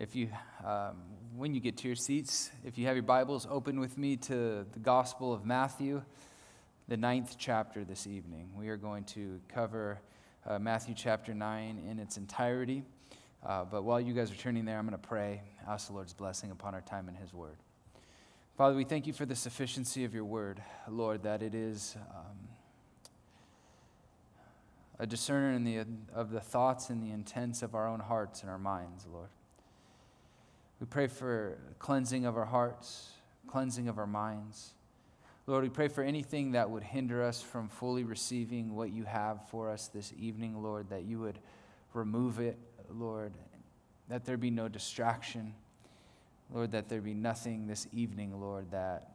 If you, um, when you get to your seats, if you have your Bibles, open with me to the Gospel of Matthew, the ninth chapter this evening. We are going to cover uh, Matthew chapter 9 in its entirety. Uh, but while you guys are turning there, I'm going to pray, ask the Lord's blessing upon our time in His Word. Father, we thank you for the sufficiency of your Word, Lord, that it is. Um, a discerner the, of the thoughts and the intents of our own hearts and our minds, Lord. We pray for cleansing of our hearts, cleansing of our minds. Lord, we pray for anything that would hinder us from fully receiving what you have for us this evening, Lord, that you would remove it, Lord, that there be no distraction. Lord, that there be nothing this evening, Lord, that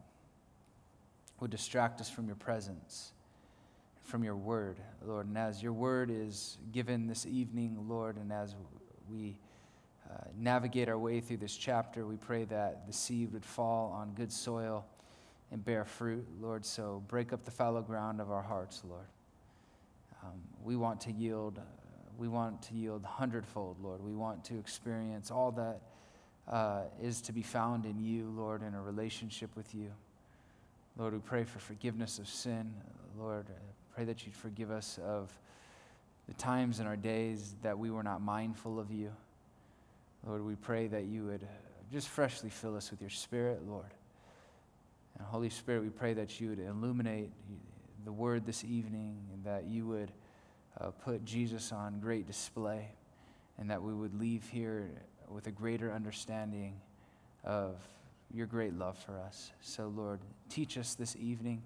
would distract us from your presence, from your word, Lord. And as your word is given this evening, Lord, and as we uh, navigate our way through this chapter, we pray that the seed would fall on good soil and bear fruit, Lord. So break up the fallow ground of our hearts, Lord. Um, we want to yield. Uh, we want to yield hundredfold, Lord. We want to experience all that uh, is to be found in you, Lord, in a relationship with you. Lord, we pray for forgiveness of sin. Lord, I pray that you'd forgive us of the times in our days that we were not mindful of you. Lord, we pray that you would just freshly fill us with your Spirit, Lord. And Holy Spirit, we pray that you would illuminate the word this evening and that you would uh, put Jesus on great display and that we would leave here with a greater understanding of your great love for us. So, Lord, teach us this evening.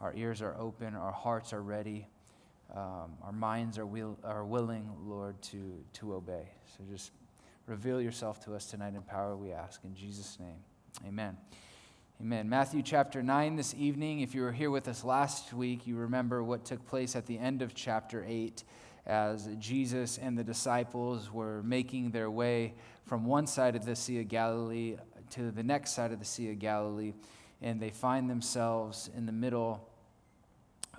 Our ears are open, our hearts are ready, um, our minds are, will, are willing, Lord, to, to obey. So just Reveal yourself to us tonight in power, we ask. In Jesus' name, amen. Amen. Matthew chapter 9 this evening. If you were here with us last week, you remember what took place at the end of chapter 8 as Jesus and the disciples were making their way from one side of the Sea of Galilee to the next side of the Sea of Galilee, and they find themselves in the middle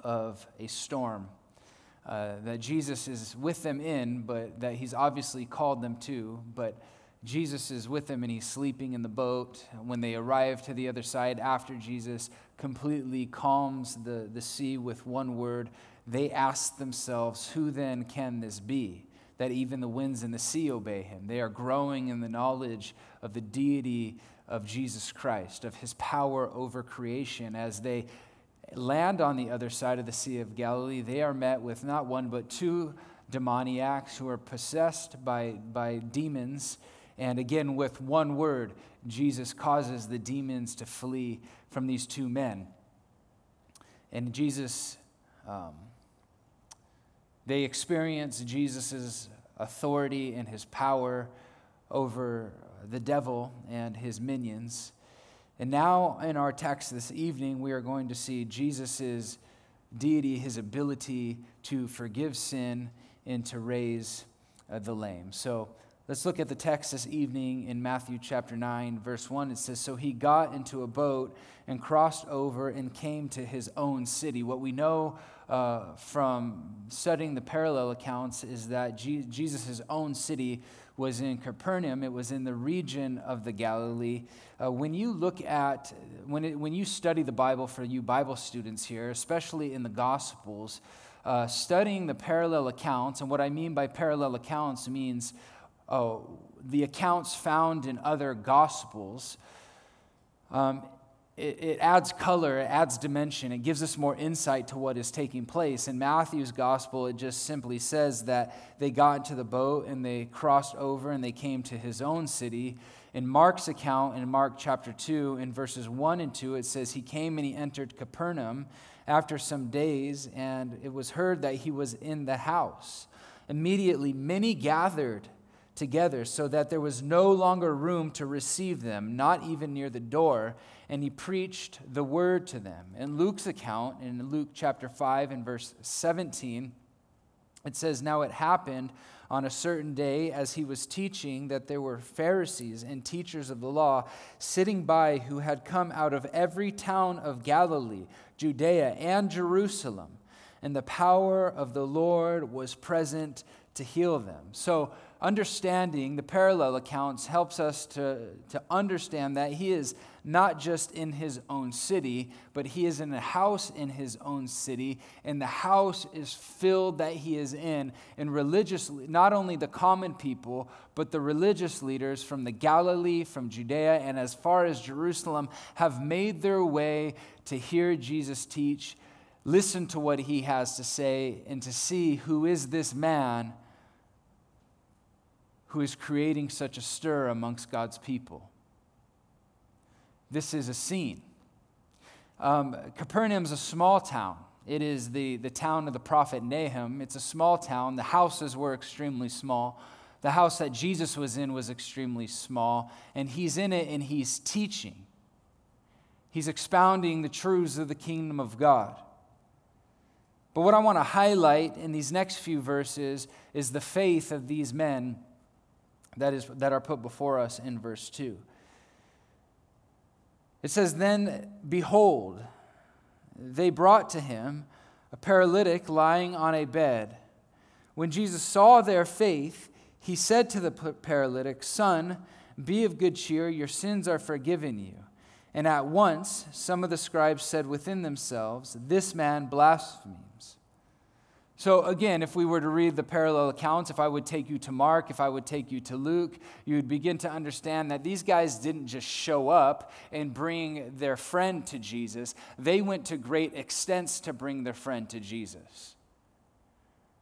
of a storm uh, that Jesus is with them in, but that he's obviously called them to. But Jesus is with them and he's sleeping in the boat. When they arrive to the other side after Jesus completely calms the, the sea with one word, they ask themselves, Who then can this be? That even the winds and the sea obey him. They are growing in the knowledge of the deity of Jesus Christ, of his power over creation, as they land on the other side of the Sea of Galilee, they are met with not one but two demoniacs who are possessed by, by demons. And again, with one word, Jesus causes the demons to flee from these two men. And Jesus, um, they experience Jesus' authority and his power over the devil and his minions. And now, in our text this evening, we are going to see Jesus' deity, his ability to forgive sin and to raise uh, the lame. So let's look at the text this evening in Matthew chapter 9, verse 1. It says, So he got into a boat and crossed over and came to his own city. What we know uh, from studying the parallel accounts is that Jesus' own city was in Capernaum. It was in the region of the Galilee. Uh, when you look at, when, it, when you study the Bible for you Bible students here, especially in the Gospels, uh, studying the parallel accounts, and what I mean by parallel accounts means uh, the accounts found in other Gospels. Um, it, it, adds color, it adds dimension, it gives us more insight to what is taking place. In Matthew's gospel, it just simply says that they got into the boat and they crossed over and they came to his own city. In Mark's account, in Mark chapter 2, in verses 1 and 2, it says, He came and he entered Capernaum after some days, and it was heard that he was in the house. Immediately, many gathered together so that there was no longer room to receive them, not even near the door and he preached the word to them. In Luke's account, in Luke chapter 5 and verse 17, it says, Now it happened on a certain day as he was teaching that there were Pharisees and teachers of the law sitting by who had come out of every town of Galilee, Judea, and Jerusalem. And the power of the Lord was present to heal them. So, understanding the parallel accounts helps us to, to understand that he is not just in his own city, but he is in a house in his own city, and the house is filled that he is in. And religious, not only the common people, but the religious leaders from the Galilee, from Judea, and as far as Jerusalem have made their way to hear Jesus teach, listen to what he has to say, and to see who is this man who is creating such a stir amongst God's people. This is a scene. Um, Capernaum is a small town. It is the, the town of the prophet Nahum. It's a small town. The houses were extremely small. The house that Jesus was in was extremely small. And he's in it and he's teaching. He's expounding the truths of the kingdom of God. But what I want to highlight in these next few verses is the faith of these men that, is, that are put before us in verse 2. It says, Then behold, they brought to him a paralytic lying on a bed. When Jesus saw their faith, he said to the paralytic, Son, be of good cheer, your sins are forgiven you. And at once some of the scribes said within themselves, This man blasphemes. So, again, if we were to read the parallel accounts, if I would take you to Mark, if I would take you to Luke, you would begin to understand that these guys didn't just show up and bring their friend to Jesus, they went to great extents to bring their friend to Jesus.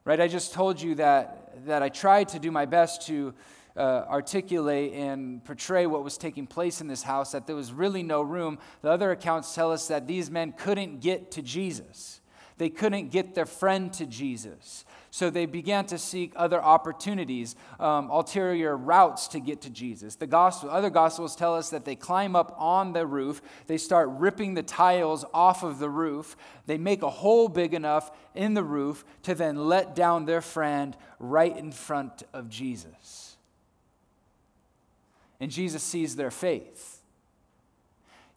Right? I just told you that, that I tried to do my best to uh, articulate and portray what was taking place in this house, that there was really no room. The other accounts tell us that these men couldn't get to Jesus. They couldn't get their friend to Jesus. So they began to seek other opportunities, um, ulterior routes to get to Jesus. The gospel, other gospels tell us that they climb up on the roof, they start ripping the tiles off of the roof, they make a hole big enough in the roof to then let down their friend right in front of Jesus. And Jesus sees their faith.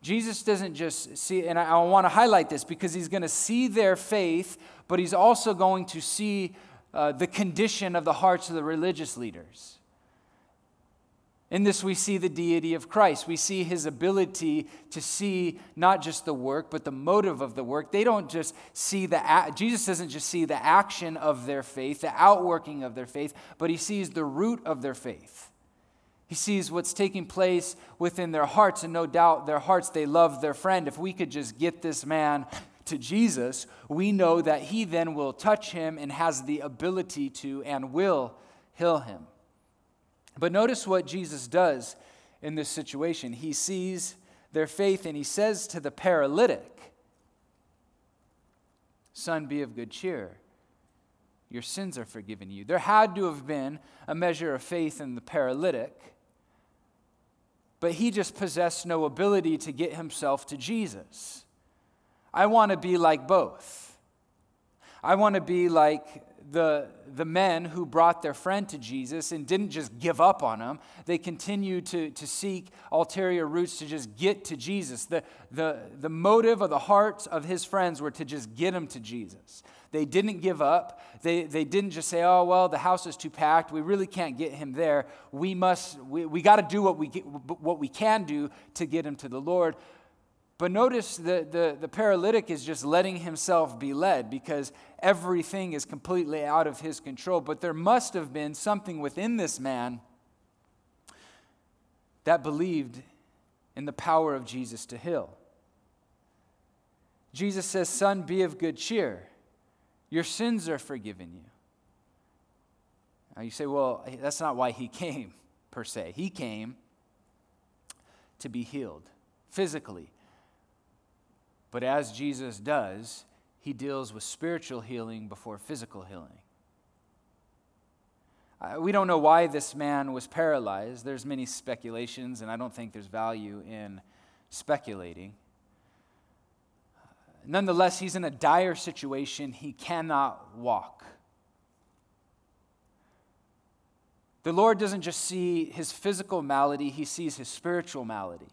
Jesus doesn't just see, and I, I want to highlight this because he's going to see their faith, but he's also going to see uh, the condition of the hearts of the religious leaders. In this, we see the deity of Christ. We see his ability to see not just the work, but the motive of the work. They don't just see the, Jesus doesn't just see the action of their faith, the outworking of their faith, but he sees the root of their faith. He sees what's taking place within their hearts, and no doubt their hearts, they love their friend. If we could just get this man to Jesus, we know that he then will touch him and has the ability to and will heal him. But notice what Jesus does in this situation. He sees their faith and he says to the paralytic, Son, be of good cheer. Your sins are forgiven you. There had to have been a measure of faith in the paralytic but he just possessed no ability to get himself to Jesus. I want to be like both. I want to be like the, the men who brought their friend to Jesus and didn't just give up on him. They continued to, to seek ulterior routes to just get to Jesus. The, the, the motive of the hearts of his friends were to just get him to Jesus. They didn't give up. They, they didn't just say, oh, well, the house is too packed. We really can't get him there. We must, we, we got to do what we, get, what we can do to get him to the Lord. But notice the, the, the paralytic is just letting himself be led because everything is completely out of his control. But there must have been something within this man that believed in the power of Jesus to heal. Jesus says, Son, be of good cheer. Your sins are forgiven you. Now you say, well, eh, that's not why he came, per se. He came to be healed physically. But as Jesus does, he deals with spiritual healing before physical healing. We don't know why this man was paralyzed. There's many speculations, and I don't think there's value in speculating. Nonetheless, he's in a dire situation. He cannot walk. The Lord doesn't just see his physical malady, he sees his spiritual malady.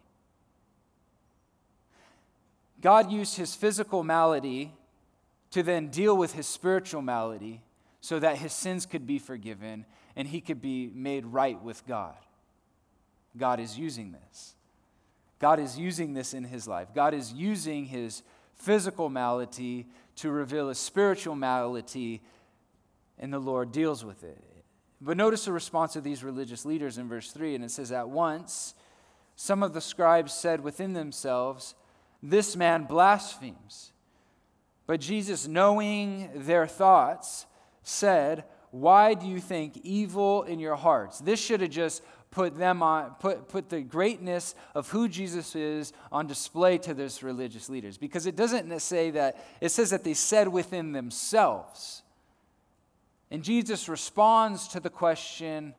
God used his physical malady to then deal with his spiritual malady so that his sins could be forgiven and he could be made right with God. God is using this. God is using this in his life. God is using his physical malady to reveal a spiritual malady, and the Lord deals with it. But notice the response of these religious leaders in verse 3, and it says, At once, some of the scribes said within themselves, This man blasphemes. But Jesus, knowing their thoughts, said, Why do you think evil in your hearts? This should have just put them on put, put the greatness of who jesus is on display to those religious leaders. Because it doesn't say that it says that they said within themselves. And jesus responds to the question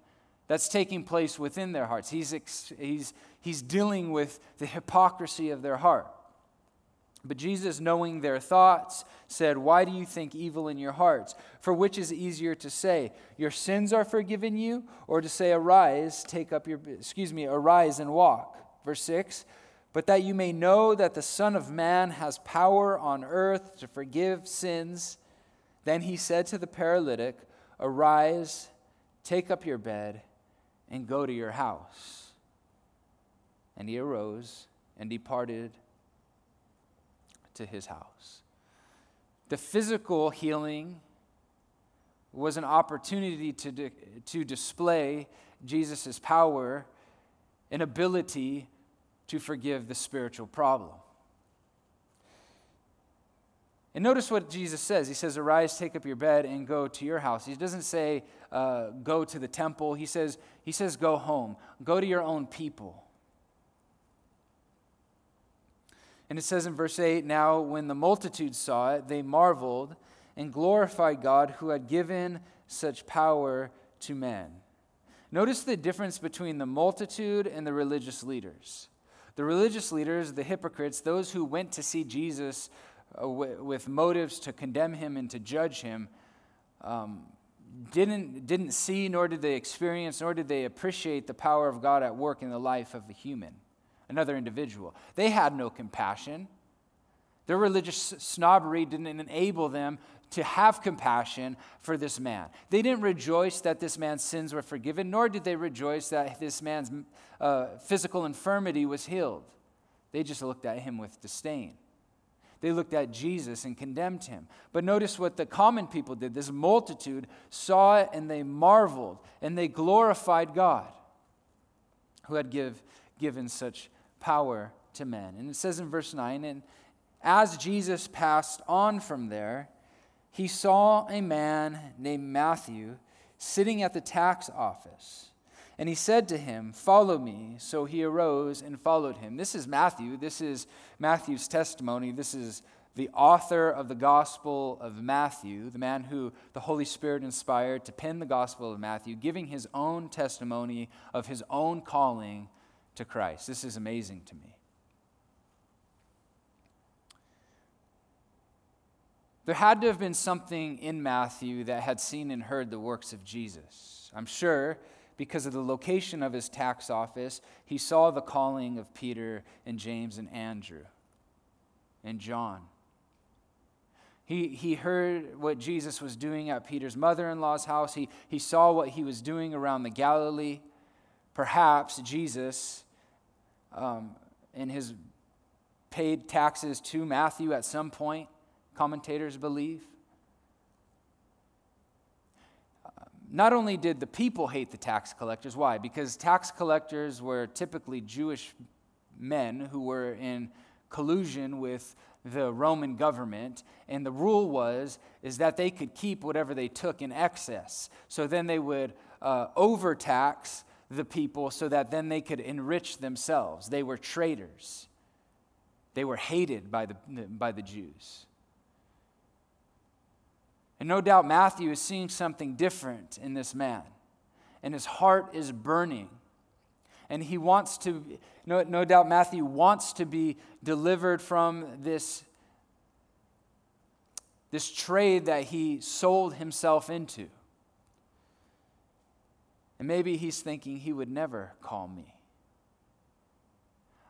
that's taking place within their hearts. He's, he's, he's dealing with the hypocrisy of their heart but Jesus, knowing their thoughts, said, Why do you think evil in your hearts? For which is easier to say, Your sins are forgiven you, or to say, Arise, take up your, excuse me, arise and walk? Verse 6 But that you may know that the Son of Man has power on earth to forgive sins. Then he said to the paralytic, Arise, take up your bed, and go to your house. And he arose and departed to his house. The physical healing was an opportunity to, to display Jesus' power and ability to forgive the spiritual problem. And notice what Jesus says. He says, Arise, take up your bed, and go to your house. He doesn't say, uh, Go to the temple. He says, he says, Go home. Go to your own people. And it says in verse 8 Now, when the multitude saw it, they marveled and glorified God who had given such power to men. Notice the difference between the multitude and the religious leaders. The religious leaders, the hypocrites, those who went to see Jesus uh, with motives to condemn him and to judge him, um, didn't, didn't see, nor did they experience, nor did they appreciate the power of God at work in the life of a human another individual. They had no compassion. Their religious snobbery didn't enable them to have compassion for this man. They didn't rejoice that this man's sins were forgiven, nor did they rejoice that this man's uh, physical infirmity was healed. They just looked at him with disdain. They looked at Jesus and condemned him. But notice what the common people did. This multitude saw it and they marveled and they glorified God who had give, given such power to men. And it says in verse 9, and as Jesus passed on from there, he saw a man named Matthew sitting at the tax office. And he said to him, Follow me. So he arose and followed him. This is Matthew. This is Matthew's testimony. This is the author of the Gospel of Matthew, the man who the Holy Spirit inspired to pen the Gospel of Matthew, giving his own testimony of his own calling to Christ. This is amazing to me. There had to have been something in Matthew that had seen and heard the works of Jesus. I'm sure because of the location of his tax office, he saw the calling of Peter and James and Andrew and John. He, he heard what Jesus was doing at Peter's mother in law's house. He, he saw what he was doing around the Galilee. Perhaps Jesus um, in his paid taxes to Matthew at some point, commentators believe. Not only did the people hate the tax collectors, why? Because tax collectors were typically Jewish men who were in collusion with the Roman government, and the rule was is that they could keep whatever they took in excess. So then they would uh, overtax the people so that then they could enrich themselves. They were traitors, they were hated by the, by the Jews. And no doubt Matthew is seeing something different in this man, and his heart is burning. And he wants to, no, no doubt Matthew wants to be delivered from this, this trade that he sold himself into. And maybe he's thinking he would never call me.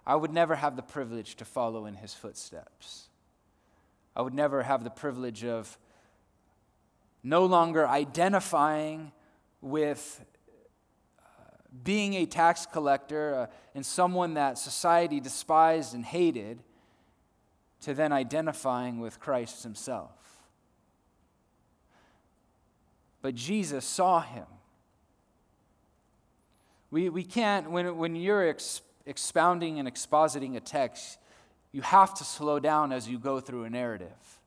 I would never have the privilege to follow in his footsteps. I would never have the privilege of no longer identifying with uh, being a tax collector uh, and someone that society despised and hated to then identifying with Christ himself. But Jesus saw him. We, we can't, when, when you're ex, expounding and expositing a text, you have to slow down as you go through a narrative,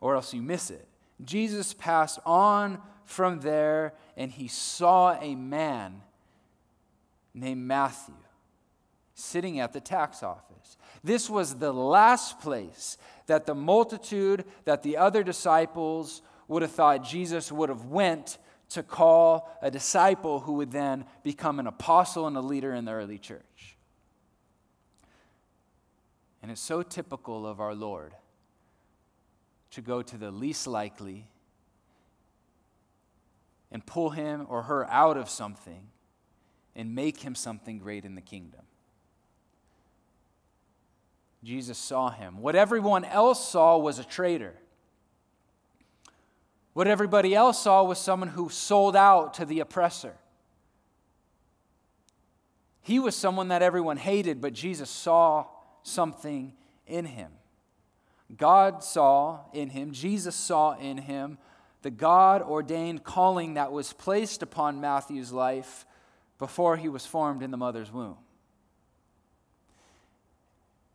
or else you miss it. Jesus passed on from there and he saw a man named Matthew sitting at the tax office. This was the last place that the multitude, that the other disciples would have thought Jesus would have went to call a disciple who would then become an apostle and a leader in the early church. And it's so typical of our Lord to go to the least likely and pull him or her out of something and make him something great in the kingdom. Jesus saw him. What everyone else saw was a traitor. What everybody else saw was someone who sold out to the oppressor. He was someone that everyone hated, but Jesus saw something in him. God saw in him, Jesus saw in him the God ordained calling that was placed upon Matthew's life before he was formed in the mother's womb.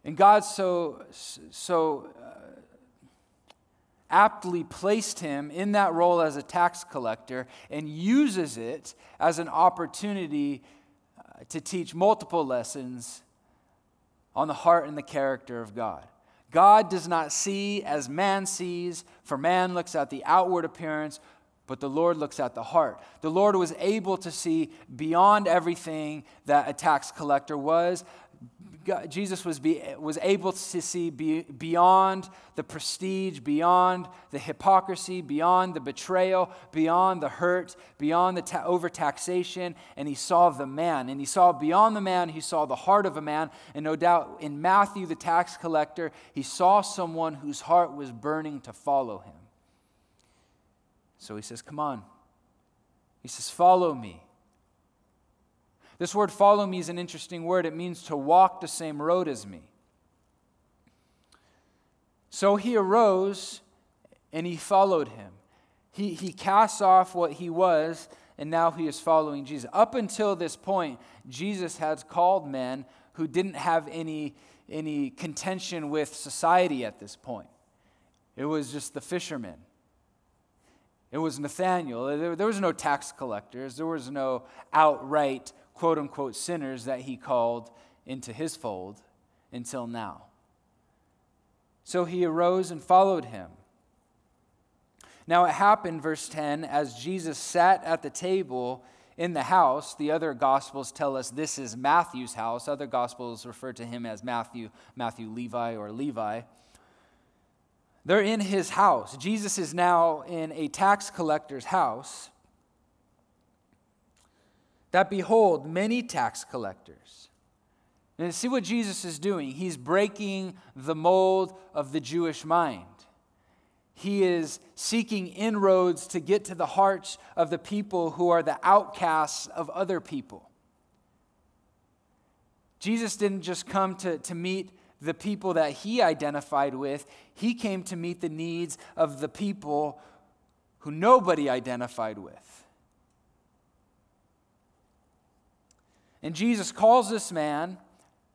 And God so, so aptly placed him in that role as a tax collector and uses it as an opportunity uh, to teach multiple lessons on the heart and the character of God. God does not see as man sees, for man looks at the outward appearance, but the Lord looks at the heart. The Lord was able to see beyond everything that a tax collector was, God, Jesus was, be, was able to see be, beyond the prestige, beyond the hypocrisy, beyond the betrayal, beyond the hurt, beyond the ta- overtaxation, and he saw the man. And he saw beyond the man, he saw the heart of a man. And no doubt in Matthew, the tax collector, he saw someone whose heart was burning to follow him. So he says, Come on. He says, Follow me. This word follow me is an interesting word. It means to walk the same road as me. So he arose and he followed him. He, he casts off what he was, and now he is following Jesus. Up until this point, Jesus has called men who didn't have any, any contention with society at this point. It was just the fishermen. It was Nathaniel. There, there was no tax collectors. There was no outright quote unquote sinners that he called into his fold until now. So he arose and followed him. Now it happened, verse 10, as Jesus sat at the table in the house. The other gospels tell us this is Matthew's house. Other gospels refer to him as Matthew, Matthew Levi, or Levi. They're in his house. Jesus is now in a tax collector's house that behold, many tax collectors. And see what Jesus is doing. He's breaking the mold of the Jewish mind. He is seeking inroads to get to the hearts of the people who are the outcasts of other people. Jesus didn't just come to, to meet the people that he identified with, he came to meet the needs of the people who nobody identified with. And Jesus calls this man,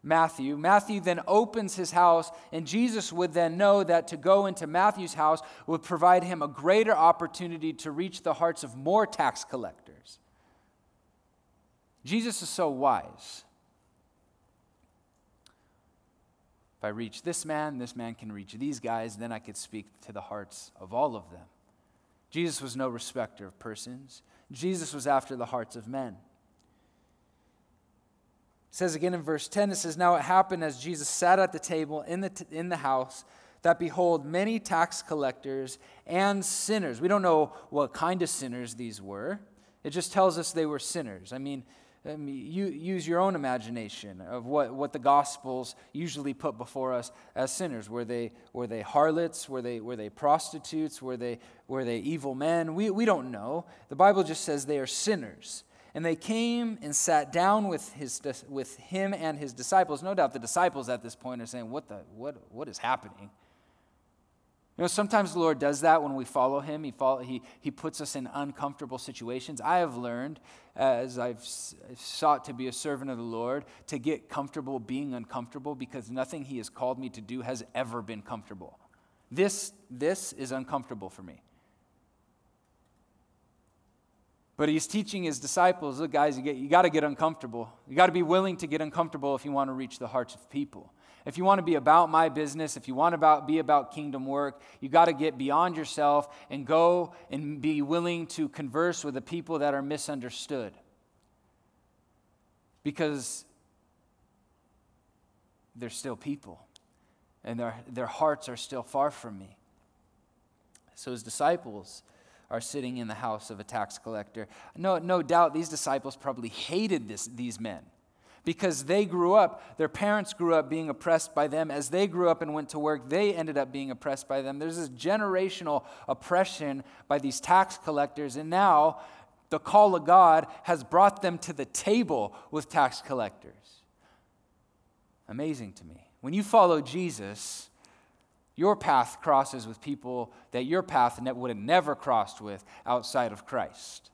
Matthew. Matthew then opens his house, and Jesus would then know that to go into Matthew's house would provide him a greater opportunity to reach the hearts of more tax collectors. Jesus is so wise. If I reach this man, this man can reach these guys, then I could speak to the hearts of all of them. Jesus was no respecter of persons, Jesus was after the hearts of men says again in verse 10, it says, Now it happened as Jesus sat at the table in the, t- in the house that behold, many tax collectors and sinners. We don't know what kind of sinners these were. It just tells us they were sinners. I mean, um, you use your own imagination of what, what the Gospels usually put before us as sinners. Were they, were they harlots? Were they, were they prostitutes? Were they, were they evil men? We, we don't know. The Bible just says they are sinners. And they came and sat down with, his, with him and his disciples. No doubt the disciples at this point are saying, What, the, what, what is happening? You know, sometimes the Lord does that when we follow Him. He, follow, he, he puts us in uncomfortable situations. I have learned, as I've sought to be a servant of the Lord, to get comfortable being uncomfortable because nothing He has called me to do has ever been comfortable. This, this is uncomfortable for me. But he's teaching his disciples look, guys, you, you got to get uncomfortable. You got to be willing to get uncomfortable if you want to reach the hearts of people. If you want to be about my business, if you want to about, be about kingdom work, you got to get beyond yourself and go and be willing to converse with the people that are misunderstood. Because they're still people and their, their hearts are still far from me. So his disciples are sitting in the house of a tax collector. No, no doubt these disciples probably hated this, these men because they grew up, their parents grew up being oppressed by them. As they grew up and went to work, they ended up being oppressed by them. There's this generational oppression by these tax collectors, and now the call of God has brought them to the table with tax collectors. Amazing to me. When you follow Jesus, your path crosses with people that your path would have never crossed with outside of Christ.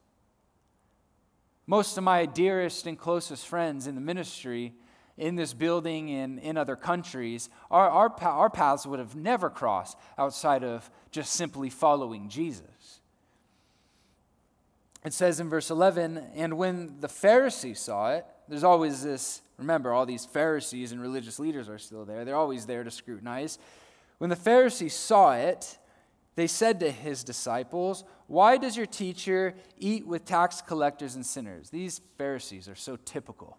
Most of my dearest and closest friends in the ministry, in this building and in other countries, our, our, our paths would have never crossed outside of just simply following Jesus. It says in verse 11, and when the Pharisees saw it, there's always this, remember, all these Pharisees and religious leaders are still there. They're always there to scrutinize. When the Pharisees saw it, they said to his disciples, Why does your teacher eat with tax collectors and sinners? These Pharisees are so typical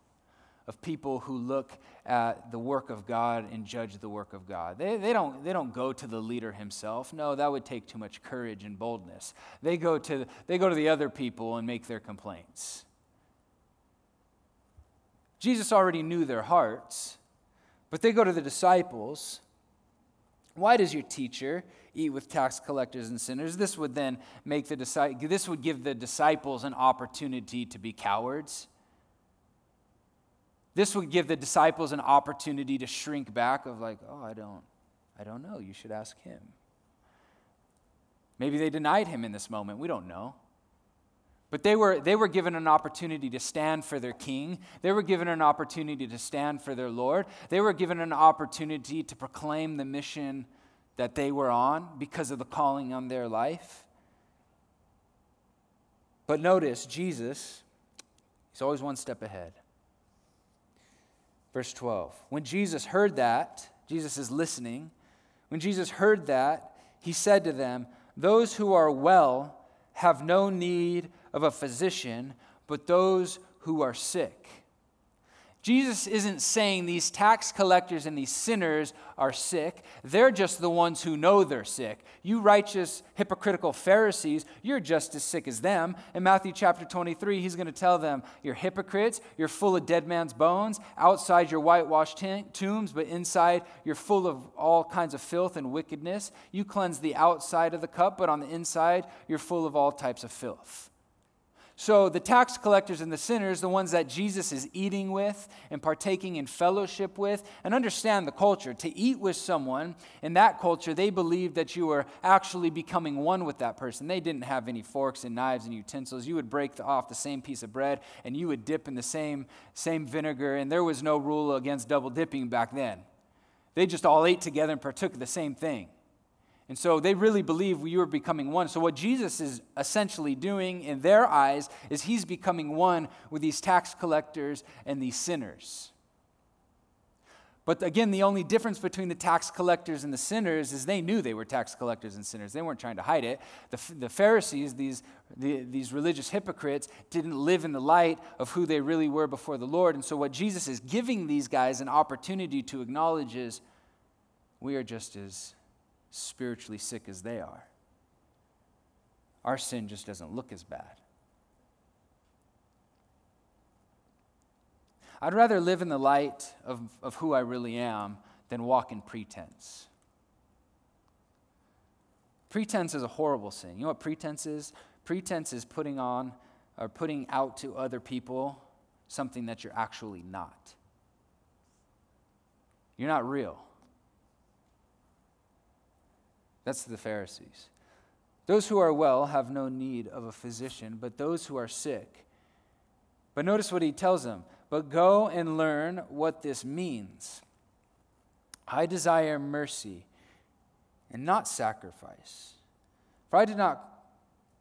of people who look at the work of God and judge the work of God. They, they, don't, they don't go to the leader himself. No, that would take too much courage and boldness. They go to, they go to the other people and make their complaints. Jesus already knew their hearts, but they go to the disciples. Why does your teacher eat with tax collectors and sinners. This would then make the this would give the disciples an opportunity to be cowards. This would give the disciples an opportunity to shrink back of like, "Oh, I don't I don't know. You should ask him." Maybe they denied him in this moment. We don't know. But they were, they were given an opportunity to stand for their king. They were given an opportunity to stand for their Lord. They were given an opportunity to proclaim the mission that they were on because of the calling on their life. But notice, Jesus, he's always one step ahead. Verse 12. When Jesus heard that, Jesus is listening. When Jesus heard that, he said to them, Those who are well have no need of a physician, but those who are sick. Jesus isn't saying these tax collectors and these sinners are sick. They're just the ones who know they're sick. You righteous, hypocritical Pharisees, you're just as sick as them. In Matthew chapter 23, he's going to tell them, You're hypocrites. You're full of dead man's bones. Outside, you're whitewashed tombs, but inside, you're full of all kinds of filth and wickedness. You cleanse the outside of the cup, but on the inside, you're full of all types of filth. So, the tax collectors and the sinners, the ones that Jesus is eating with and partaking in fellowship with, and understand the culture. To eat with someone in that culture, they believed that you were actually becoming one with that person. They didn't have any forks and knives and utensils. You would break the, off the same piece of bread and you would dip in the same, same vinegar, and there was no rule against double dipping back then. They just all ate together and partook of the same thing. And so they really believe we were becoming one. So, what Jesus is essentially doing in their eyes is he's becoming one with these tax collectors and these sinners. But again, the only difference between the tax collectors and the sinners is they knew they were tax collectors and sinners. They weren't trying to hide it. The, the Pharisees, these, the, these religious hypocrites, didn't live in the light of who they really were before the Lord. And so, what Jesus is giving these guys an opportunity to acknowledge is we are just as spiritually sick as they are. Our sin just doesn't look as bad. I'd rather live in the light of, of who I really am than walk in pretense. Pretense is a horrible sin. You know what pretense is? Pretense is putting on or putting out to other people something that you're actually not. You're not real. That's the Pharisees. Those who are well have no need of a physician, but those who are sick. But notice what he tells them but go and learn what this means. I desire mercy and not sacrifice. For I did not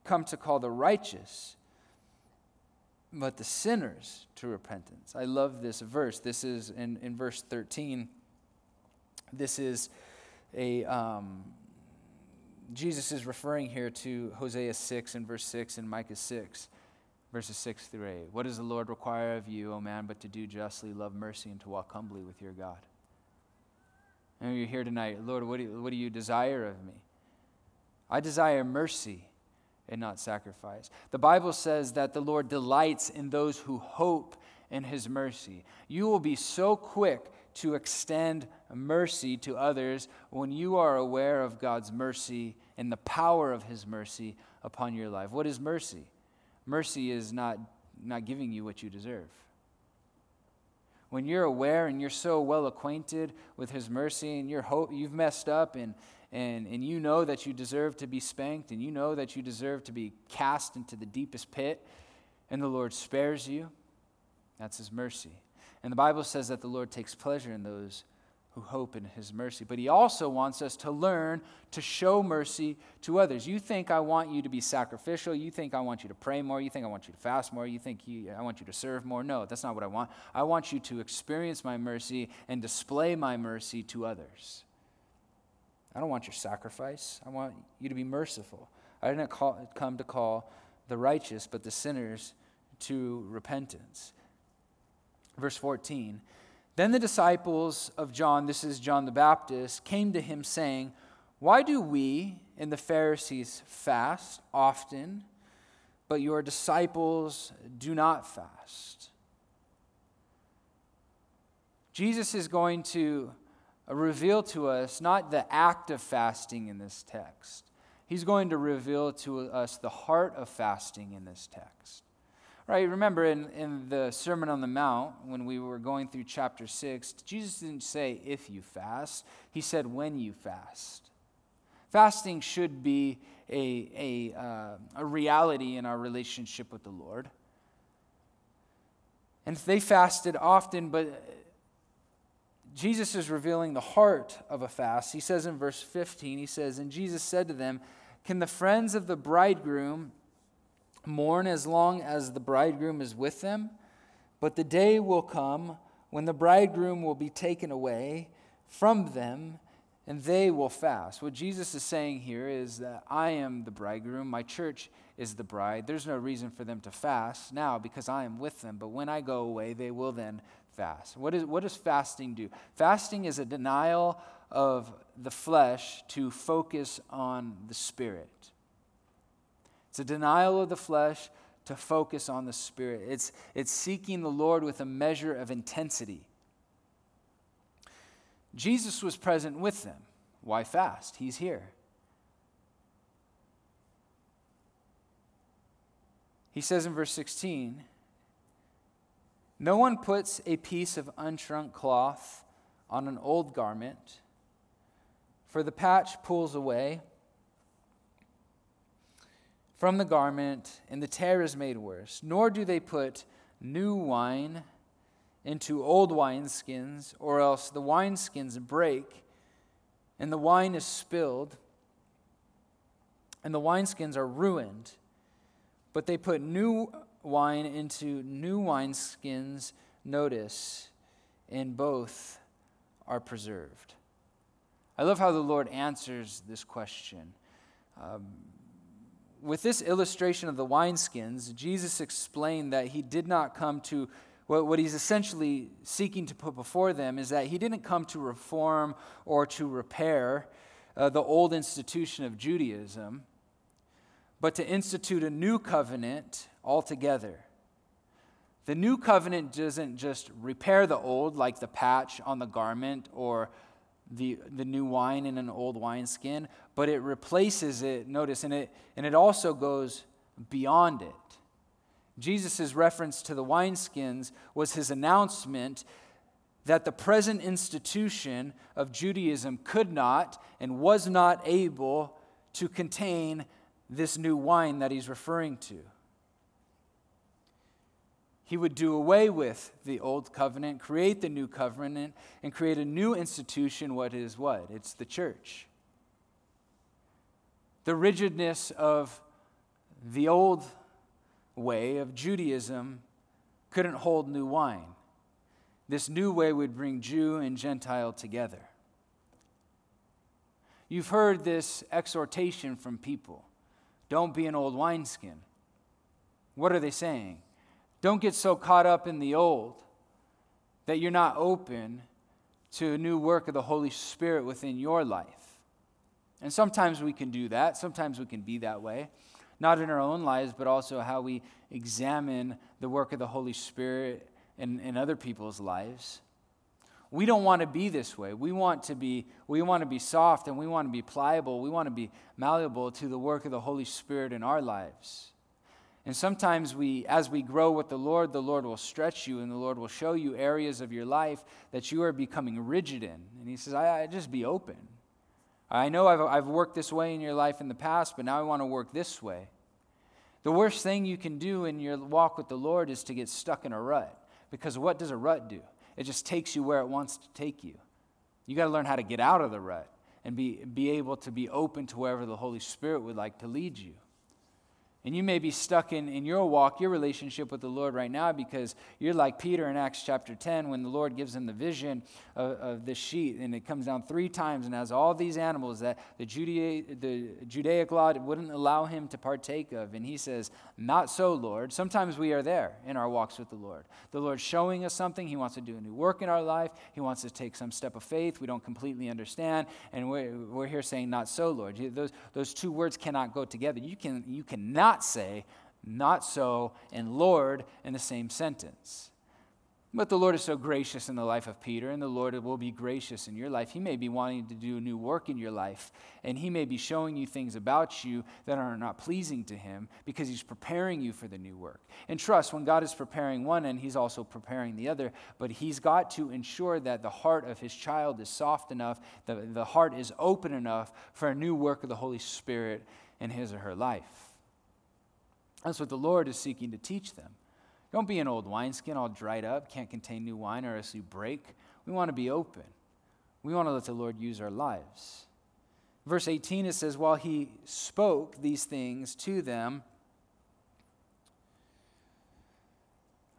come to call the righteous, but the sinners to repentance. I love this verse. This is in, in verse 13. This is a. Um, Jesus is referring here to Hosea 6 and verse 6 and Micah 6, verses 6 through 8. What does the Lord require of you, O man, but to do justly, love mercy, and to walk humbly with your God? And you're here tonight, Lord, what do, you, what do you desire of me? I desire mercy and not sacrifice. The Bible says that the Lord delights in those who hope in his mercy. You will be so quick to extend mercy to others when you are aware of God's mercy and the power of his mercy upon your life. What is mercy? Mercy is not, not giving you what you deserve. When you're aware and you're so well acquainted with his mercy and you're hope, you've messed up and, and, and you know that you deserve to be spanked and you know that you deserve to be cast into the deepest pit, and the Lord spares you, that's his mercy. And the Bible says that the Lord takes pleasure in those who hope in his mercy. But he also wants us to learn to show mercy to others. You think I want you to be sacrificial. You think I want you to pray more. You think I want you to fast more. You think you, I want you to serve more. No, that's not what I want. I want you to experience my mercy and display my mercy to others. I don't want your sacrifice. I want you to be merciful. I didn't call, come to call the righteous, but the sinners to repentance. Verse 14 Then the disciples of John, this is John the Baptist, came to him saying, Why do we and the Pharisees fast often, but your disciples do not fast? Jesus is going to reveal to us not the act of fasting in this text. He's going to reveal to us the heart of fasting in this text. Right, remember in, in the Sermon on the Mount, when we were going through chapter 6, Jesus didn't say if you fast, he said when you fast. Fasting should be a, a, uh, a reality in our relationship with the Lord. And they fasted often, but Jesus is revealing the heart of a fast. He says in verse 15, he says, And Jesus said to them, Can the friends of the bridegroom mourn as long as the bridegroom is with them, but the day will come when the bridegroom will be taken away from them and they will fast. What Jesus is saying here is that I am the bridegroom, my church is the bride. There's no reason for them to fast now because I am with them, but when I go away, they will then fast. What, is, what does fasting do? Fasting is a denial of the flesh to focus on the spirit. It's a denial of the flesh to focus on the Spirit. It's, it's seeking the Lord with a measure of intensity. Jesus was present with them. Why fast? He's here. He says in verse 16 No one puts a piece of unshrunk cloth on an old garment, for the patch pulls away from the garment, and the tear is made worse. Nor do they put new wine into old wineskins, or else the wineskins break, and the wine is spilled, and the wineskins are ruined. But they put new wine into new wineskins, notice, and both are preserved. I love how the Lord answers this question. Um, with this illustration of the wineskins, Jesus explained that he did not come to, what, what he's essentially seeking to put before them is that he didn't come to reform or to repair uh, the old institution of Judaism, but to institute a new covenant altogether. The new covenant doesn't just repair the old, like the patch on the garment or the, the new wine in an old wineskin, but it replaces it, notice, and it, and it also goes beyond it. Jesus' reference to the wineskins was his announcement that the present institution of Judaism could not and was not able to contain this new wine that he's referring to. He would do away with the old covenant, create the new covenant, and create a new institution. What is what? It's the church. The rigidness of the old way of Judaism couldn't hold new wine. This new way would bring Jew and Gentile together. You've heard this exhortation from people don't be an old wineskin. What are they saying? Don't get so caught up in the old that you're not open to a new work of the Holy Spirit within your life. And sometimes we can do that, sometimes we can be that way not in our own lives, but also how we examine the work of the Holy Spirit in, in other people's lives. We don't want to be this way. We want to be, we want to be soft and we want to be pliable. We want to be malleable to the work of the Holy Spirit in our lives. And sometimes we, as we grow with the Lord, the Lord will stretch you and the Lord will show you areas of your life that you are becoming rigid in. And He says, I, I just be open. I know I've, I've worked this way in your life in the past, but now I want to work this way. The worst thing you can do in your walk with the Lord is to get stuck in a rut. Because what does a rut do? It just takes you where it wants to take you. You got to learn how to get out of the rut and be, be able to be open to wherever the Holy Spirit would like to lead you. And you may be stuck in, in your walk, your relationship with the Lord right now, because you're like Peter in Acts chapter 10 when the Lord gives him the vision of, of this sheet, and it comes down three times and has all these animals that the, Judea, the Judaic law wouldn't allow him to partake of. And he says, Not so, Lord. Sometimes we are there in our walks with the Lord. The Lord's showing us something. He wants to do a new work in our life. He wants to take some step of faith we don't completely understand. And we're, we're here saying, Not so, Lord. Those, those two words cannot go together. You, can, you cannot not say, not so, and Lord in the same sentence. But the Lord is so gracious in the life of Peter, and the Lord will be gracious in your life. He may be wanting to do a new work in your life, and He may be showing you things about you that are not pleasing to Him because He's preparing you for the new work. And trust, when God is preparing one and He's also preparing the other, but He's got to ensure that the heart of His child is soft enough, the, the heart is open enough for a new work of the Holy Spirit in his or her life. That's what the Lord is seeking to teach them. Don't be an old wineskin all dried up, can't contain new wine, or else you break. We want to be open. We want to let the Lord use our lives. Verse 18, it says, While he spoke these things to them,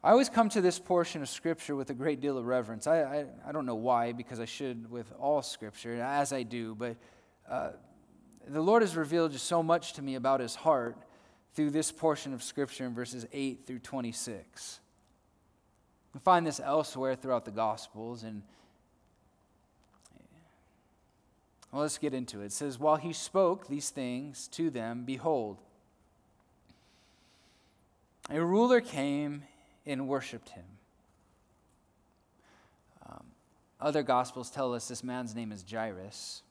I always come to this portion of Scripture with a great deal of reverence. I, I, I don't know why, because I should with all Scripture, as I do, but uh, the Lord has revealed just so much to me about his heart through this portion of Scripture in verses 8 through 26. We find this elsewhere throughout the Gospels, and well, let's get into it. It says, While he spoke these things to them, behold, a ruler came and worshiped him. Um, other Gospels tell us this man's name is Jairus.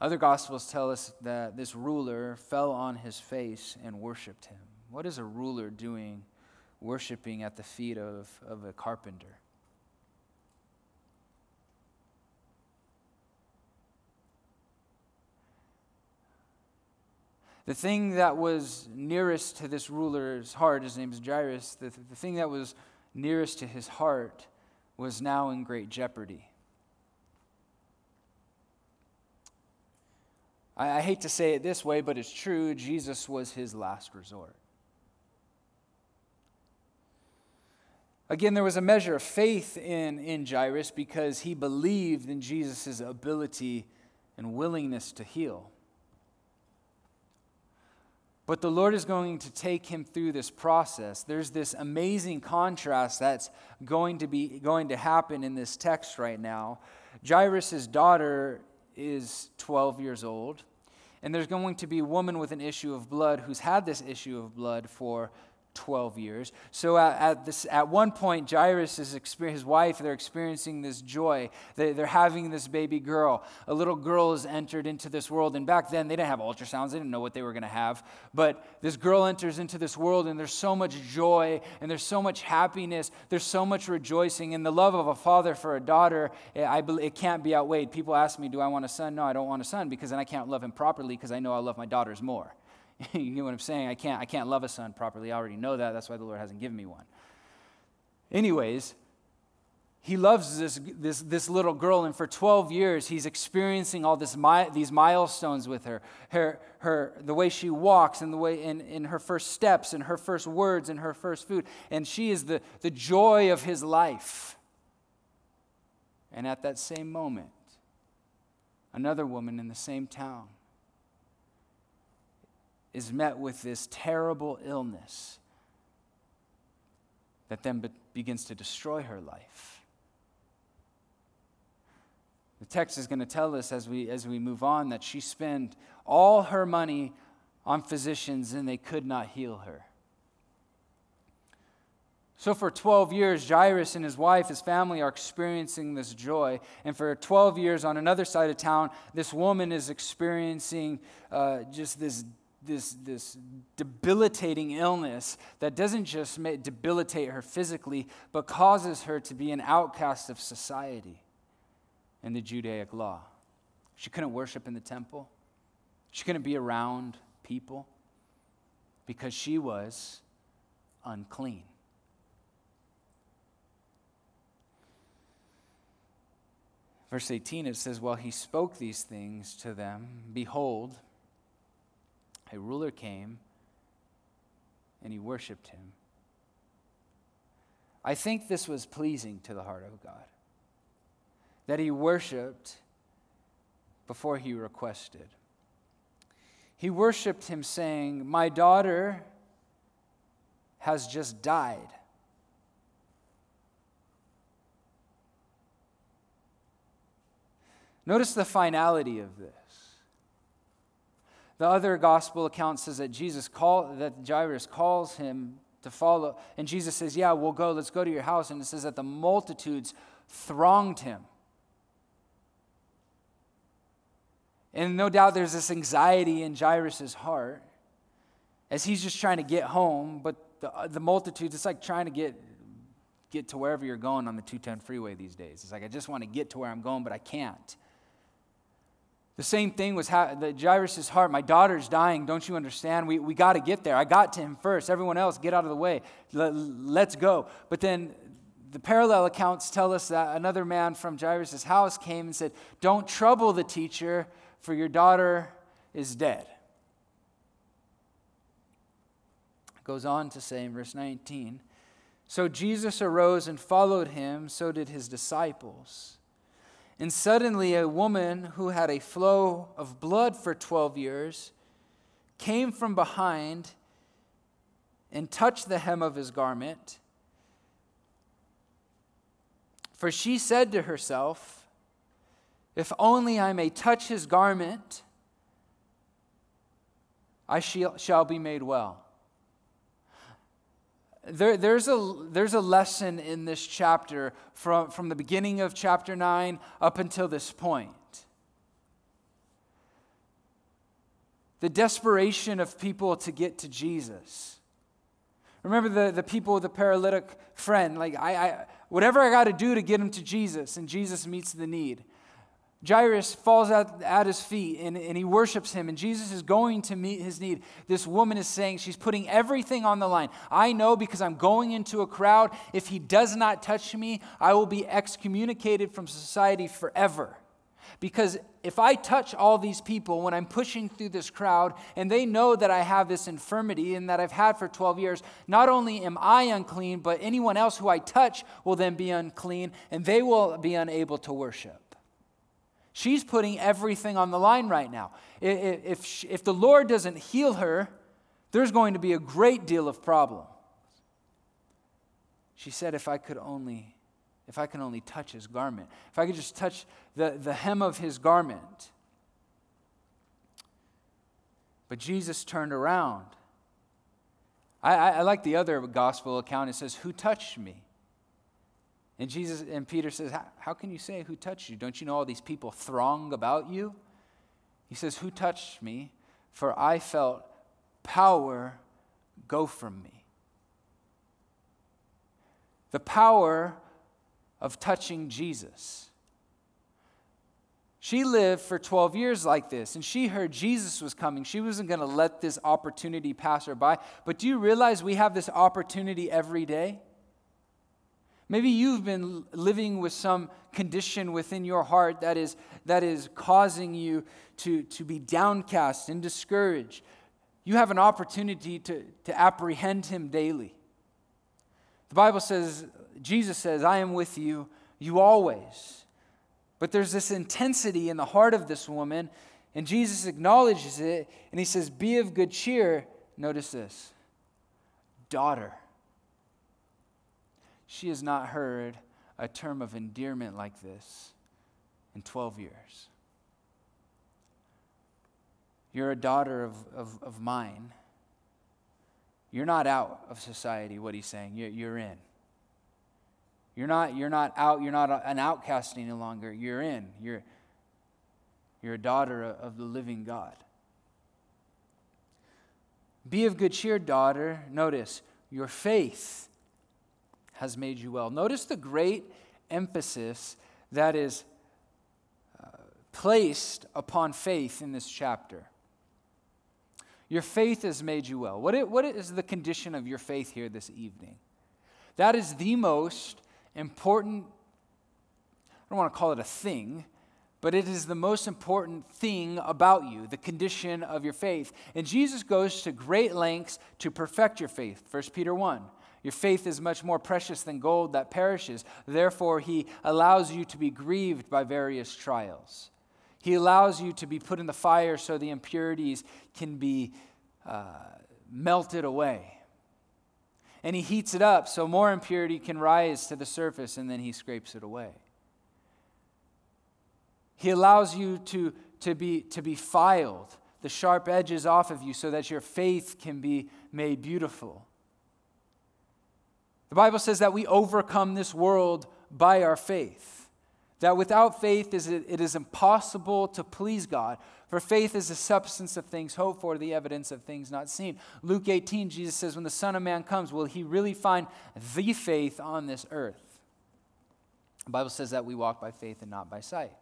Other Gospels tell us that this ruler fell on his face and worshiped him. What is a ruler doing worshiping at the feet of, of a carpenter? The thing that was nearest to this ruler's heart, his name is Jairus, the, the thing that was nearest to his heart was now in great jeopardy. I, I hate to say it this way, but it's true. Jesus was his last resort. Again, there was a measure of faith in, in Jairus because he believed in Jesus' ability and willingness to heal. But the Lord is going to take him through this process. There's this amazing contrast that's going to be going to happen in this text right now. Jairus' daughter is 12 years old. And there's going to be a woman with an issue of blood who's had this issue of blood for 12 years. So at, this, at one point, Jairus is his wife, they're experiencing this joy. They, they're having this baby girl. A little girl has entered into this world. And back then, they didn't have ultrasounds. They didn't know what they were going to have. But this girl enters into this world, and there's so much joy, and there's so much happiness. There's so much rejoicing. And the love of a father for a daughter, eh, I, it can't be outweighed. People ask me, do I want a son? No, I don't want a son because then I can't love him properly because I know I love my daughters more. you know what I'm saying? I can't, I can't love a son properly. I already know that. That's why the Lord hasn't given me one. Anyways, he loves this, this, this little girl, and for 12 years, he's experiencing all this mi- these milestones with her. her. Her, the way she walks, and the way in, in her first steps, and her first words, and her first food. And she is the, the joy of his life. And at that same moment, another woman in the same town is met with this terrible illness that then be- begins to destroy her life. The text is going to tell us as we, as we move on that she spent all her money on physicians and they could not heal her. So, for 12 years, Jairus and his wife, his family, are experiencing this joy. And for 12 years, on another side of town, this woman is experiencing uh, just this this, this debilitating illness that doesn't just debilitate her physically, but causes her to be an outcast of society in the Judaic law. She couldn't worship in the temple, she couldn't be around people because she was unclean. Verse 18, it says, While he spoke these things to them, behold, a ruler came and he worshiped him. I think this was pleasing to the heart of God that he worshiped before he requested. He worshiped him, saying, My daughter has just died. Notice the finality of this. The other gospel account says that Jesus call that Jairus calls him to follow, and Jesus says, "Yeah, we'll go. Let's go to your house." And it says that the multitudes thronged him. And no doubt there's this anxiety in Jairus' heart as he's just trying to get home, but the, uh, the multitudes, it's like trying to get, get to wherever you're going on the 210 freeway these days. It's like, I just want to get to where I'm going, but I can't. The same thing was ha- the Jairus' heart. My daughter's dying. Don't you understand? We, we got to get there. I got to him first. Everyone else, get out of the way. Let, let's go. But then the parallel accounts tell us that another man from Jairus' house came and said, Don't trouble the teacher, for your daughter is dead. It goes on to say in verse 19 So Jesus arose and followed him, so did his disciples. And suddenly, a woman who had a flow of blood for 12 years came from behind and touched the hem of his garment. For she said to herself, If only I may touch his garment, I shall be made well. There, there's, a, there's a lesson in this chapter from, from the beginning of chapter 9 up until this point. The desperation of people to get to Jesus. Remember the, the people with the paralytic friend, like I, I whatever I got to do to get him to Jesus, and Jesus meets the need. Jairus falls at, at his feet and, and he worships him, and Jesus is going to meet his need. This woman is saying she's putting everything on the line. I know because I'm going into a crowd, if he does not touch me, I will be excommunicated from society forever. Because if I touch all these people when I'm pushing through this crowd and they know that I have this infirmity and that I've had for 12 years, not only am I unclean, but anyone else who I touch will then be unclean and they will be unable to worship. She's putting everything on the line right now. If, she, if the Lord doesn't heal her, there's going to be a great deal of problem. She said, if I could only, if I could only touch his garment, if I could just touch the, the hem of his garment. But Jesus turned around I, I, I like the other gospel account. It says, Who touched me? And Jesus and Peter says, How can you say who touched you? Don't you know all these people throng about you? He says, Who touched me? For I felt power go from me. The power of touching Jesus. She lived for 12 years like this, and she heard Jesus was coming. She wasn't going to let this opportunity pass her by. But do you realize we have this opportunity every day? Maybe you've been living with some condition within your heart that is, that is causing you to, to be downcast and discouraged. You have an opportunity to, to apprehend Him daily. The Bible says, Jesus says, I am with you, you always but there's this intensity in the heart of this woman, and Jesus acknowledges it, and he says, Be of good cheer. Notice this daughter. She has not heard a term of endearment like this in 12 years. You're a daughter of, of, of mine. You're not out of society, what he's saying. You're, you're in. You're not, you're not out, you're not an outcast any longer. You're in. You're, you're a daughter of the living God. Be of good cheer, daughter. Notice, your faith has made you well. Notice the great emphasis that is uh, placed upon faith in this chapter. Your faith has made you well. What, it, what is the condition of your faith here this evening? That is the most important, I don't want to call it a thing, but it is the most important thing about you, the condition of your faith. And Jesus goes to great lengths to perfect your faith. 1 Peter 1. Your faith is much more precious than gold that perishes. Therefore, he allows you to be grieved by various trials. He allows you to be put in the fire so the impurities can be uh, melted away and he heats it up so more impurity can rise to the surface and then he scrapes it away. He allows you to, to, be, to be filed, the sharp edges off of you, so that your faith can be made beautiful. The Bible says that we overcome this world by our faith. That without faith it is impossible to please God. For faith is the substance of things hoped for, the evidence of things not seen. Luke 18, Jesus says, When the Son of Man comes, will he really find the faith on this earth? The Bible says that we walk by faith and not by sight.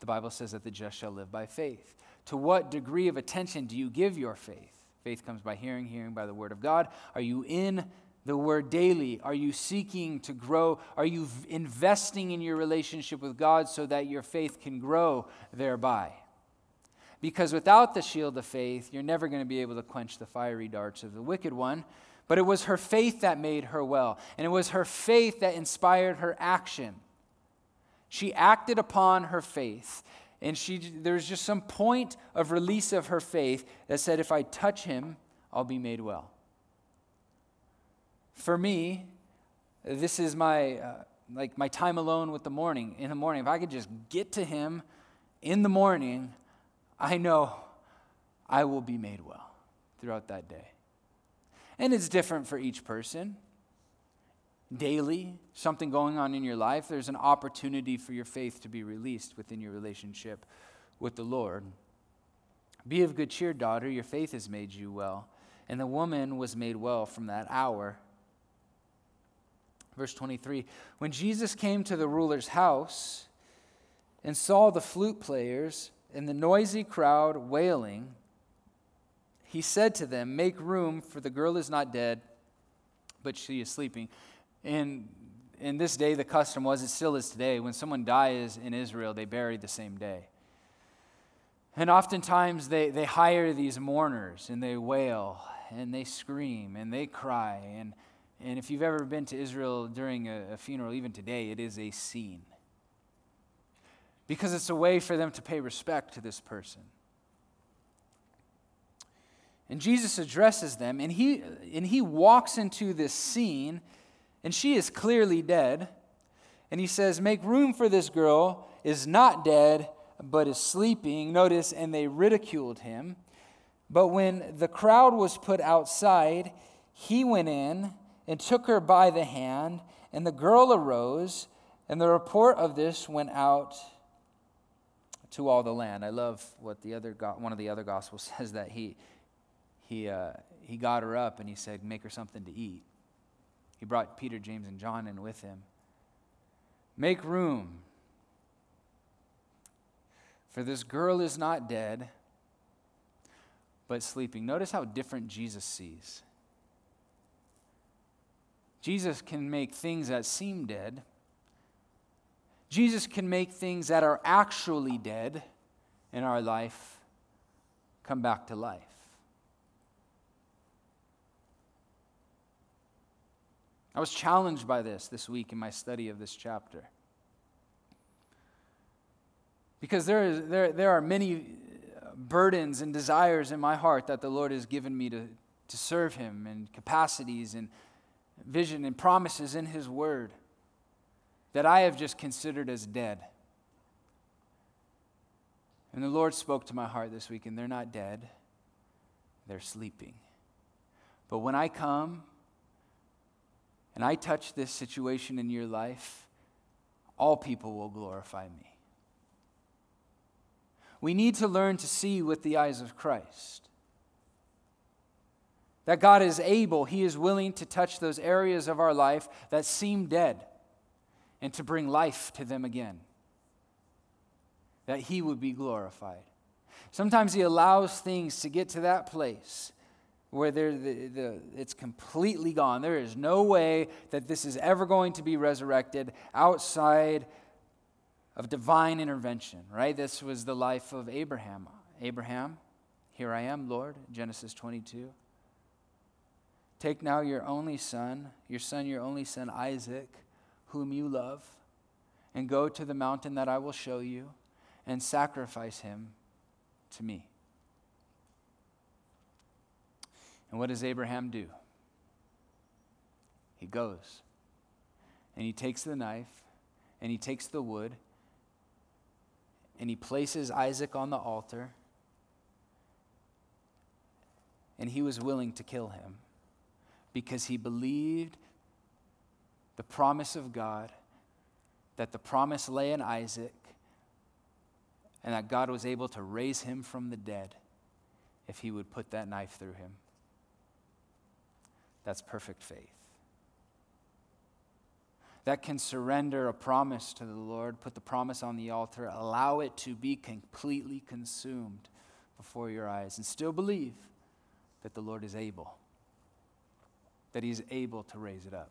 The Bible says that the just shall live by faith. To what degree of attention do you give your faith? Faith comes by hearing, hearing by the word of God. Are you in the word daily? Are you seeking to grow? Are you investing in your relationship with God so that your faith can grow thereby? Because without the shield of faith, you're never going to be able to quench the fiery darts of the wicked one. But it was her faith that made her well, and it was her faith that inspired her action. She acted upon her faith, and she, there's just some point of release of her faith that said, If I touch him, I'll be made well. For me, this is my, uh, like my time alone with the morning, in the morning. If I could just get to him in the morning, I know I will be made well throughout that day. And it's different for each person. Daily, something going on in your life, there's an opportunity for your faith to be released within your relationship with the Lord. Be of good cheer, daughter, your faith has made you well. And the woman was made well from that hour. Verse 23 When Jesus came to the ruler's house and saw the flute players, and the noisy crowd wailing, he said to them, Make room, for the girl is not dead, but she is sleeping. And in this day, the custom was, it still is today, when someone dies in Israel, they bury the same day. And oftentimes they, they hire these mourners and they wail and they scream and they cry. And, and if you've ever been to Israel during a, a funeral, even today, it is a scene because it's a way for them to pay respect to this person. And Jesus addresses them, and he, and he walks into this scene, and she is clearly dead. And he says, Make room for this girl, is not dead, but is sleeping. Notice, and they ridiculed him. But when the crowd was put outside, he went in and took her by the hand, and the girl arose, and the report of this went out to all the land. I love what the other one of the other gospels says that he he uh, he got her up and he said, "Make her something to eat." He brought Peter, James, and John in with him. Make room, for this girl is not dead, but sleeping. Notice how different Jesus sees. Jesus can make things that seem dead. Jesus can make things that are actually dead in our life come back to life. I was challenged by this this week in my study of this chapter. Because there, is, there, there are many uh, burdens and desires in my heart that the Lord has given me to, to serve Him and capacities and vision and promises in His Word that I have just considered as dead. And the Lord spoke to my heart this week, and they're not dead, they're sleeping. But when I come and I touch this situation in your life, all people will glorify me. We need to learn to see with the eyes of Christ. That God is able, He is willing to touch those areas of our life that seem dead and to bring life to them again. That He would be glorified. Sometimes He allows things to get to that place where the, the, it's completely gone. There is no way that this is ever going to be resurrected outside of divine intervention, right? This was the life of Abraham. Abraham, here I am, Lord, Genesis 22. Take now your only son, your son, your only son, Isaac, whom you love, and go to the mountain that I will show you and sacrifice him to me. And what does Abraham do? He goes and he takes the knife and he takes the wood and he places Isaac on the altar and he was willing to kill him because he believed the promise of God that the promise lay in Isaac and that God was able to raise him from the dead if he would put that knife through him. That's perfect faith. That can surrender a promise to the Lord, put the promise on the altar, allow it to be completely consumed before your eyes, and still believe that the Lord is able, that He's able to raise it up.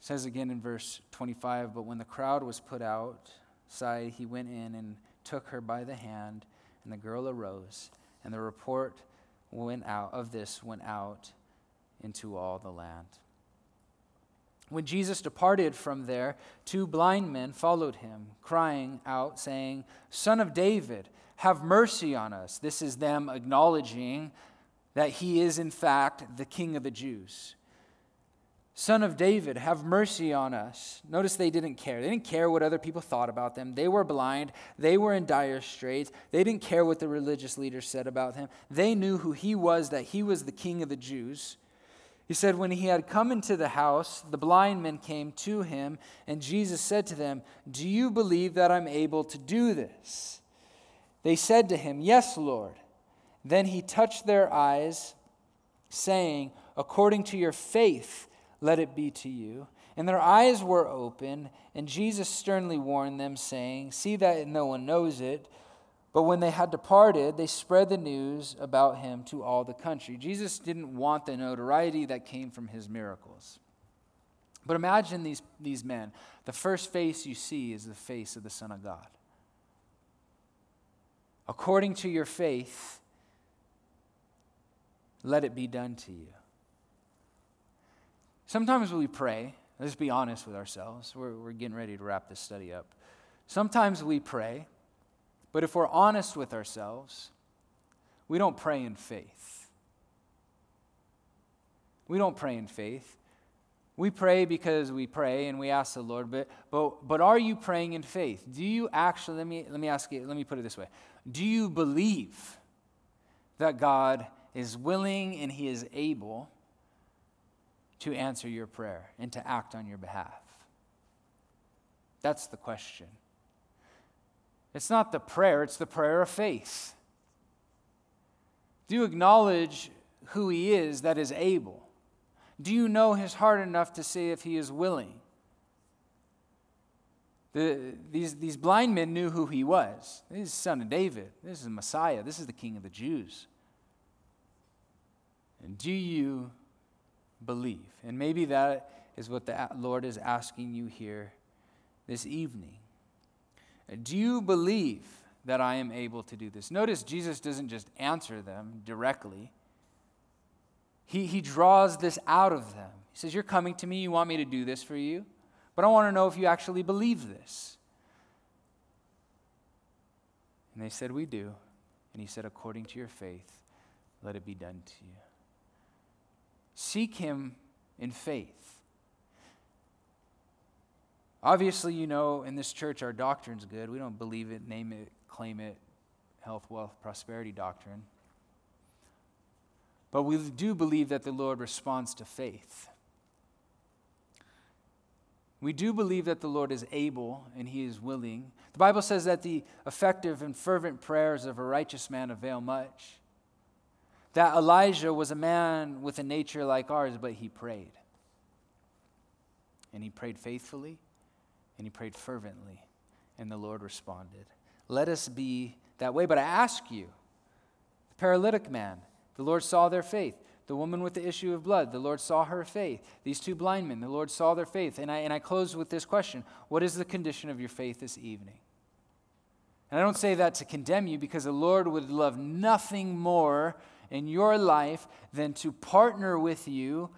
It says again in verse 25, but when the crowd was put outside, he went in and took her by the hand, and the girl arose, and the report went out of this went out into all the land. When Jesus departed from there, two blind men followed him, crying out, saying, Son of David, have mercy on us. This is them acknowledging that he is, in fact, the King of the Jews. Son of David, have mercy on us. Notice they didn't care. They didn't care what other people thought about them. They were blind. They were in dire straits. They didn't care what the religious leaders said about him. They knew who he was, that he was the king of the Jews. He said, When he had come into the house, the blind men came to him, and Jesus said to them, Do you believe that I'm able to do this? They said to him, Yes, Lord. Then he touched their eyes, saying, According to your faith, let it be to you. And their eyes were open, and Jesus sternly warned them, saying, See that no one knows it. But when they had departed, they spread the news about him to all the country. Jesus didn't want the notoriety that came from his miracles. But imagine these, these men. The first face you see is the face of the Son of God. According to your faith, let it be done to you. Sometimes we pray, let's be honest with ourselves. We're, we're getting ready to wrap this study up. Sometimes we pray, but if we're honest with ourselves, we don't pray in faith. We don't pray in faith. We pray because we pray and we ask the Lord, but, but, but are you praying in faith? Do you actually, let me, let me ask you, let me put it this way. Do you believe that God is willing and he is able to answer your prayer and to act on your behalf? That's the question. It's not the prayer, it's the prayer of faith. Do you acknowledge who he is that is able? Do you know his heart enough to say if he is willing? The, these, these blind men knew who he was. This is the son of David. This is Messiah. This is the king of the Jews. Do you believe? And maybe that is what the Lord is asking you here this evening. Do you believe that I am able to do this? Notice Jesus doesn't just answer them directly, he, he draws this out of them. He says, You're coming to me, you want me to do this for you, but I want to know if you actually believe this. And they said, We do. And he said, According to your faith, let it be done to you. Seek him in faith. Obviously, you know, in this church, our doctrine's good. We don't believe it, name it, claim it, health, wealth, prosperity doctrine. But we do believe that the Lord responds to faith. We do believe that the Lord is able and he is willing. The Bible says that the effective and fervent prayers of a righteous man avail much. That Elijah was a man with a nature like ours, but he prayed. And he prayed faithfully and he prayed fervently, and the Lord responded. Let us be that way. But I ask you, the paralytic man, the Lord saw their faith. The woman with the issue of blood, the Lord saw her faith. These two blind men, the Lord saw their faith. And I, and I close with this question What is the condition of your faith this evening? And I don't say that to condemn you because the Lord would love nothing more in your life than to partner with you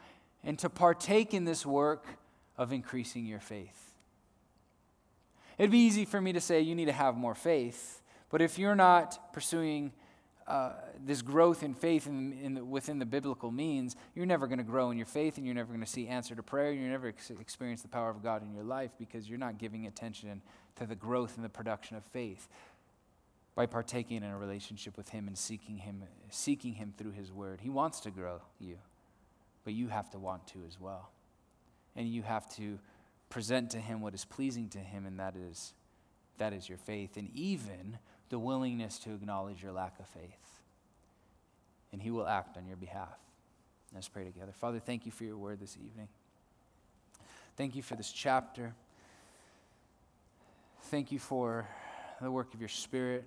and to partake in this work of increasing your faith. It'd be easy for me to say you need to have more faith, but if you're not pursuing uh, this growth in faith in, in the, within the biblical means, you're never going to grow in your faith and you're never going to see answer to prayer. And you're never ex- experience the power of God in your life because you're not giving attention to the growth and the production of faith by partaking in a relationship with Him and seeking Him, seeking Him through His Word. He wants to grow you, but you have to want to as well. And you have to present to him what is pleasing to him, and that is, that is your faith, and even the willingness to acknowledge your lack of faith. And he will act on your behalf. Let's pray together. Father, thank you for your word this evening. Thank you for this chapter. Thank you for the work of your Spirit.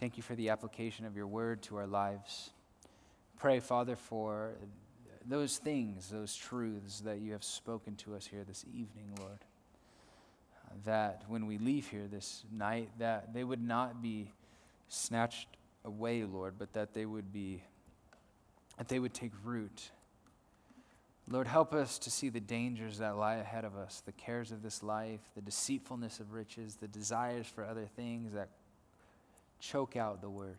Thank you for the application of your word to our lives. Pray, Father, for those things, those truths that you have spoken to us here this evening, Lord. that when we leave here this night, that they would not be snatched away, Lord, but that they would be, that they would take root. Lord, help us to see the dangers that lie ahead of us, the cares of this life, the deceitfulness of riches, the desires for other things that choke out the word.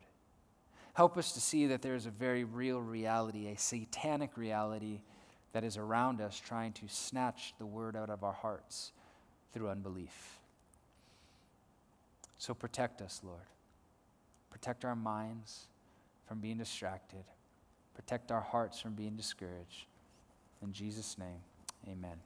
Help us to see that there is a very real reality, a satanic reality that is around us trying to snatch the word out of our hearts through unbelief. So protect us, Lord. Protect our minds from being distracted. Protect our hearts from being discouraged. In Jesus' name, amen.